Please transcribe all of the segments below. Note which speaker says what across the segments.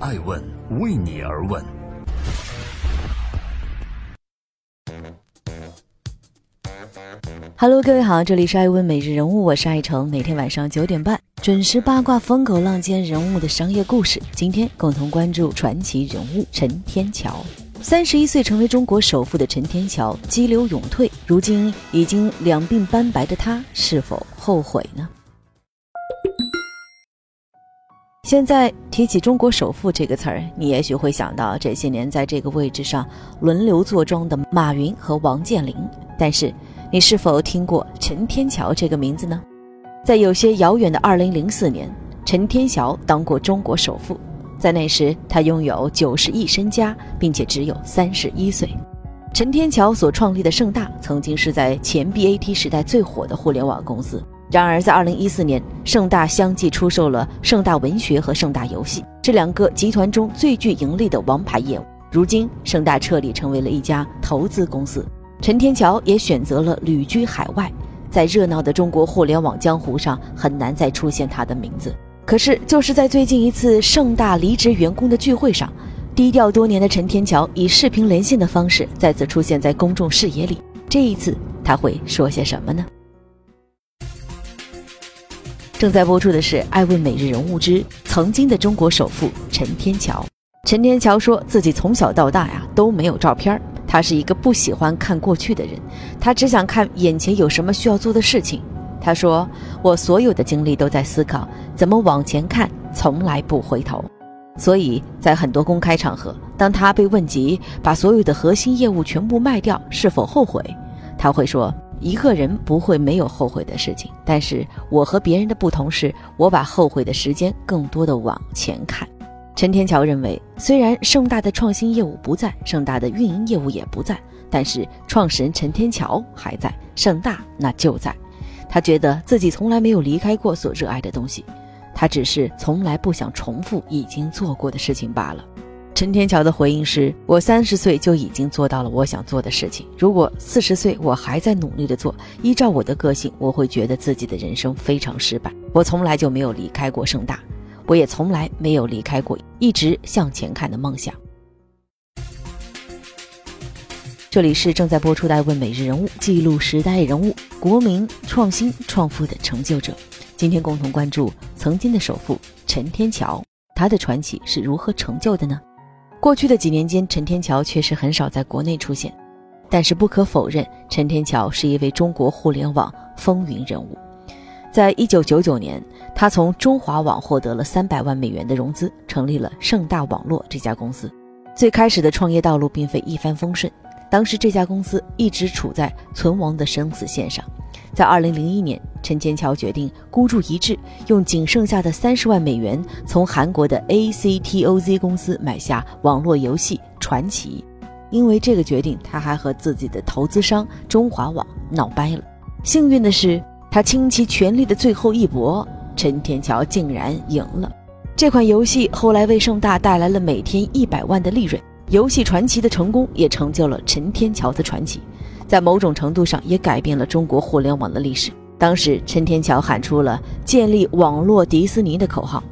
Speaker 1: 爱问为你而问。
Speaker 2: Hello，各位好，这里是爱问每日人物，我是爱成，每天晚上九点半准时八卦风口浪尖人物的商业故事。今天共同关注传奇人物陈天桥。三十一岁成为中国首富的陈天桥，激流勇退，如今已经两鬓斑白的他，是否后悔呢？现在提起“中国首富”这个词儿，你也许会想到这些年在这个位置上轮流坐庄的马云和王健林。但是，你是否听过陈天桥这个名字呢？在有些遥远的2004年，陈天桥当过中国首富。在那时，他拥有九十亿身家，并且只有三十一岁。陈天桥所创立的盛大，曾经是在前 BAT 时代最火的互联网公司。然而，在二零一四年，盛大相继出售了盛大文学和盛大游戏这两个集团中最具盈利的王牌业务。如今，盛大彻底成为了一家投资公司。陈天桥也选择了旅居海外，在热闹的中国互联网江湖上，很难再出现他的名字。可是，就是在最近一次盛大离职员工的聚会上，低调多年的陈天桥以视频连线的方式再次出现在公众视野里。这一次，他会说些什么呢？正在播出的是《爱问每日人物之曾经的中国首富陈天桥》。陈天桥说自己从小到大呀都没有照片他是一个不喜欢看过去的人，他只想看眼前有什么需要做的事情。他说：“我所有的精力都在思考怎么往前看，从来不回头。”所以在很多公开场合，当他被问及把所有的核心业务全部卖掉是否后悔，他会说。一个人不会没有后悔的事情，但是我和别人的不同是，我把后悔的时间更多的往前看。陈天桥认为，虽然盛大的创新业务不在，盛大的运营业务也不在，但是创始人陈天桥还在，盛大那就在。他觉得自己从来没有离开过所热爱的东西，他只是从来不想重复已经做过的事情罢了。陈天桥的回应是：“我三十岁就已经做到了我想做的事情。如果四十岁我还在努力的做，依照我的个性，我会觉得自己的人生非常失败。我从来就没有离开过盛大，我也从来没有离开过一直向前看的梦想。”这里是正在播出的《问每日人物》，记录时代人物、国民创新创富的成就者。今天共同关注曾经的首富陈天桥，他的传奇是如何成就的呢？过去的几年间，陈天桥确实很少在国内出现，但是不可否认，陈天桥是一位中国互联网风云人物。在一九九九年，他从中华网获得了三百万美元的融资，成立了盛大网络这家公司。最开始的创业道路并非一帆风顺，当时这家公司一直处在存亡的生死线上。在二零零一年，陈天桥决定孤注一掷，用仅剩下的三十万美元，从韩国的 ACTOZ 公司买下网络游戏传奇。因为这个决定，他还和自己的投资商中华网闹掰了。幸运的是，他倾其全力的最后一搏，陈天桥竟然赢了。这款游戏后来为盛大带来了每天一百万的利润。游戏传奇的成功，也成就了陈天桥的传奇。在某种程度上，也改变了中国互联网的历史。当时，陈天桥喊出了“建立网络迪士尼”的口号。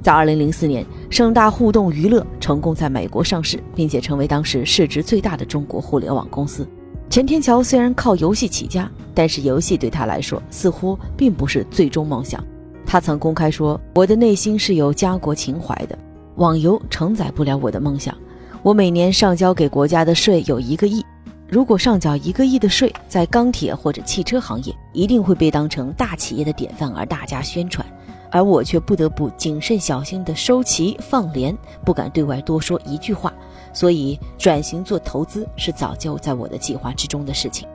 Speaker 2: 在2004年，盛大互动娱乐成功在美国上市，并且成为当时市值最大的中国互联网公司。陈天桥虽然靠游戏起家，但是游戏对他来说似乎并不是最终梦想。他曾公开说：“我的内心是有家国情怀的，网游承载不了我的梦想。我每年上交给国家的税有一个亿。”如果上缴一个亿的税，在钢铁或者汽车行业，一定会被当成大企业的典范而大加宣传，而我却不得不谨慎小心地收齐放连，不敢对外多说一句话。所以，转型做投资是早就在我的计划之中的事情。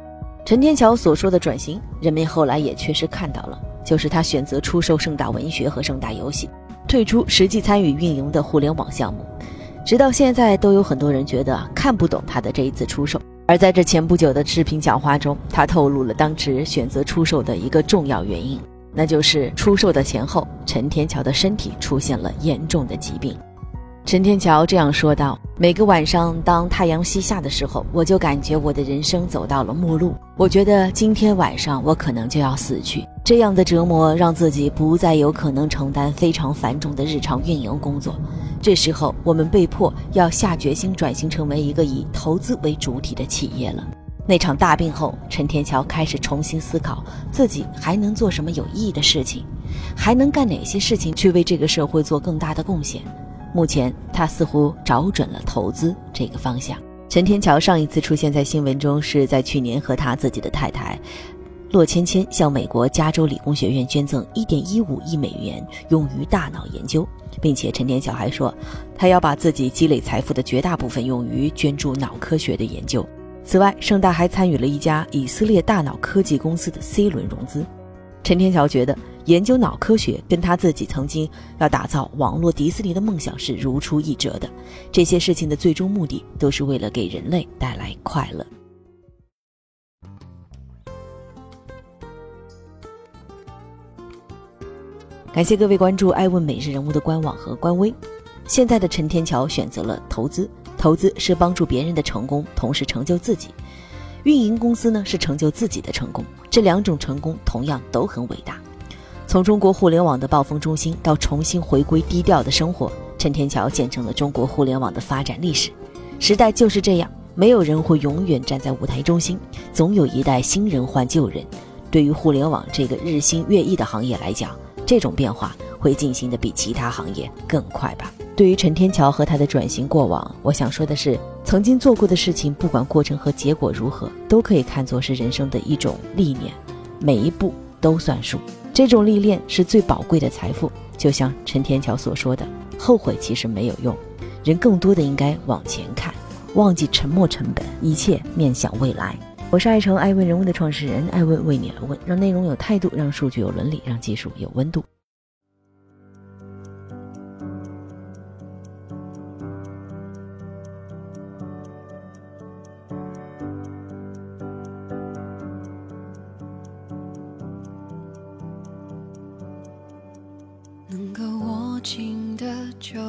Speaker 2: 陈天桥所说的转型，人们后来也确实看到了，就是他选择出售盛大文学和盛大游戏，退出实际参与运营的互联网项目。直到现在，都有很多人觉得看不懂他的这一次出售。而在这前不久的视频讲话中，他透露了当时选择出售的一个重要原因，那就是出售的前后，陈天桥的身体出现了严重的疾病。陈天桥这样说道：“每个晚上，当太阳西下的时候，我就感觉我的人生走到了末路。我觉得今天晚上我可能就要死去。这样的折磨让自己不再有可能承担非常繁重的日常运营工作。这时候，我们被迫要下决心转型成为一个以投资为主体的企业了。那场大病后，陈天桥开始重新思考自己还能做什么有意义的事情，还能干哪些事情去为这个社会做更大的贡献。目前，他似乎找准了投资这个方向。陈天桥上一次出现在新闻中是在去年和他自己的太太。洛芊芊向美国加州理工学院捐赠1.15亿美元，用于大脑研究，并且陈天桥还说，他要把自己积累财富的绝大部分用于捐助脑科学的研究。此外，盛大还参与了一家以色列大脑科技公司的 C 轮融资。陈天桥觉得，研究脑科学跟他自己曾经要打造网络迪士尼的梦想是如出一辙的。这些事情的最终目的，都是为了给人类带来快乐。感谢各位关注《爱问每日人物》的官网和官微。现在的陈天桥选择了投资，投资是帮助别人的成功，同时成就自己；运营公司呢是成就自己的成功。这两种成功同样都很伟大。从中国互联网的暴风中心到重新回归低调的生活，陈天桥见证了中国互联网的发展历史。时代就是这样，没有人会永远站在舞台中心，总有一代新人换旧人。对于互联网这个日新月异的行业来讲，这种变化会进行的比其他行业更快吧？对于陈天桥和他的转型过往，我想说的是，曾经做过的事情，不管过程和结果如何，都可以看作是人生的一种历练，每一步都算数。这种历练是最宝贵的财富。就像陈天桥所说的，后悔其实没有用，人更多的应该往前看，忘记沉没成本，一切面向未来。我是爱成爱问人物的创始人，爱问为你而问，让内容有态度，让数据有伦理，让技术有温度。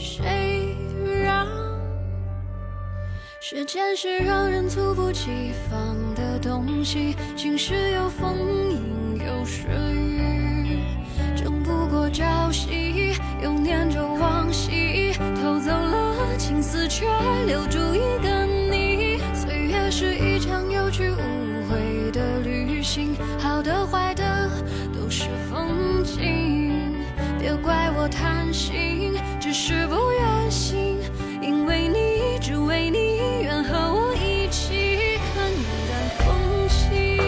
Speaker 3: 谁让？时间是让人猝不及防的东西，晴时有风，阴有时雨，争不过朝夕，又念着往昔，偷走了青丝，却留住一个你。岁月是一场有去无回的旅行，好的坏的都是风景，别怪我贪心，只是不愿醒，因为你，只为你，愿和我一起看淡风轻。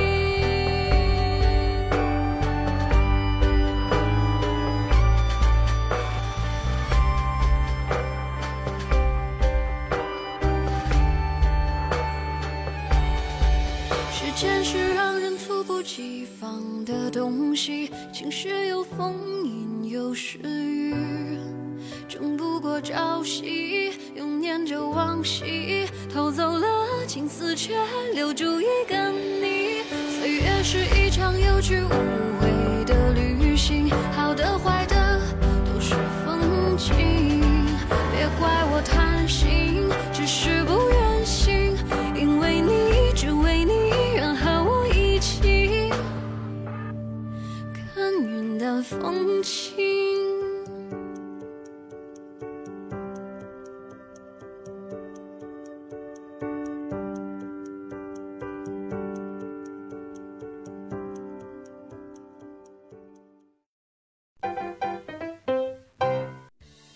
Speaker 3: 时间是让人猝不及防的东西，晴时有风，阴有时。朝夕，又念着往昔，偷走了青丝，却留住一个你。岁月是一场有去无回的旅行，好的坏的